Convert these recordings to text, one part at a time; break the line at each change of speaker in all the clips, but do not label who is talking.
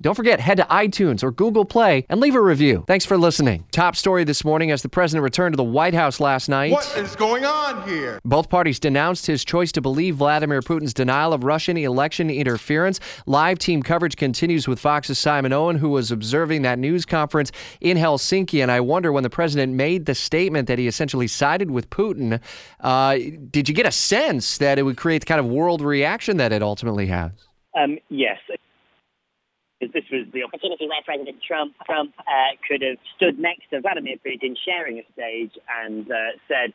Don't forget, head to iTunes or Google Play and leave a review. Thanks for listening. Top story this morning as the president returned to the White House last night.
What is going on here?
Both parties denounced his choice to believe Vladimir Putin's denial of Russian election interference. Live team coverage continues with Fox's Simon Owen, who was observing that news conference in Helsinki. And I wonder when the president made the statement that he essentially sided with Putin, uh, did you get a sense that it would create the kind of world reaction that it ultimately has?
Um, yes, this was the opportunity where President Trump, Trump uh, could have stood next to Vladimir Putin sharing a stage and uh, said,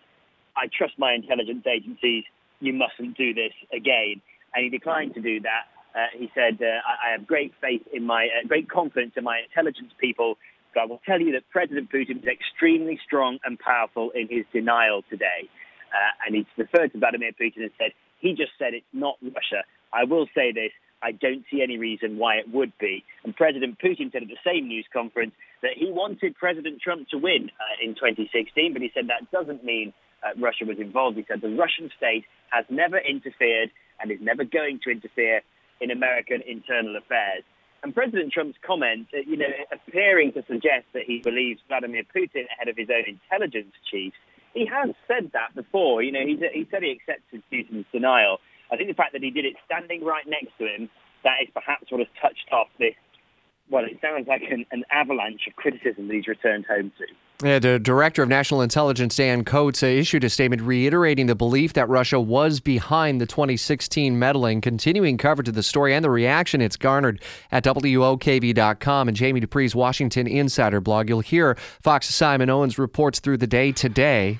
I trust my intelligence agencies, you mustn't do this again. And he declined to do that. Uh, he said, uh, I, I, have great faith in my, uh, great confidence in my intelligence people. So I will tell you that President Putin is extremely strong and powerful in his denial today. Uh, and he referred to Vladimir Putin and said, he just said it's not Russia. I will say this I don't see any reason why it would be. And President Putin said at the same news conference that he wanted President Trump to win uh, in 2016, but he said that doesn't mean uh, Russia was involved. He said the Russian state has never interfered and is never going to interfere in American internal affairs. And President Trump's comment, uh, you know, appearing to suggest that he believes Vladimir Putin ahead of his own intelligence chiefs, he has said that before. You know, he, he said he accepted Putin's denial. I think the fact that he did it standing right next to him, that is perhaps what has touched off this. Well, it sounds like an, an avalanche of criticism that he's returned home to.
Yeah, the director of national intelligence, Dan Coats, uh, issued a statement reiterating the belief that Russia was behind the 2016 meddling, continuing coverage of the story and the reaction it's garnered at WOKV.com and Jamie Dupree's Washington Insider blog. You'll hear Fox's Simon Owen's reports through the day today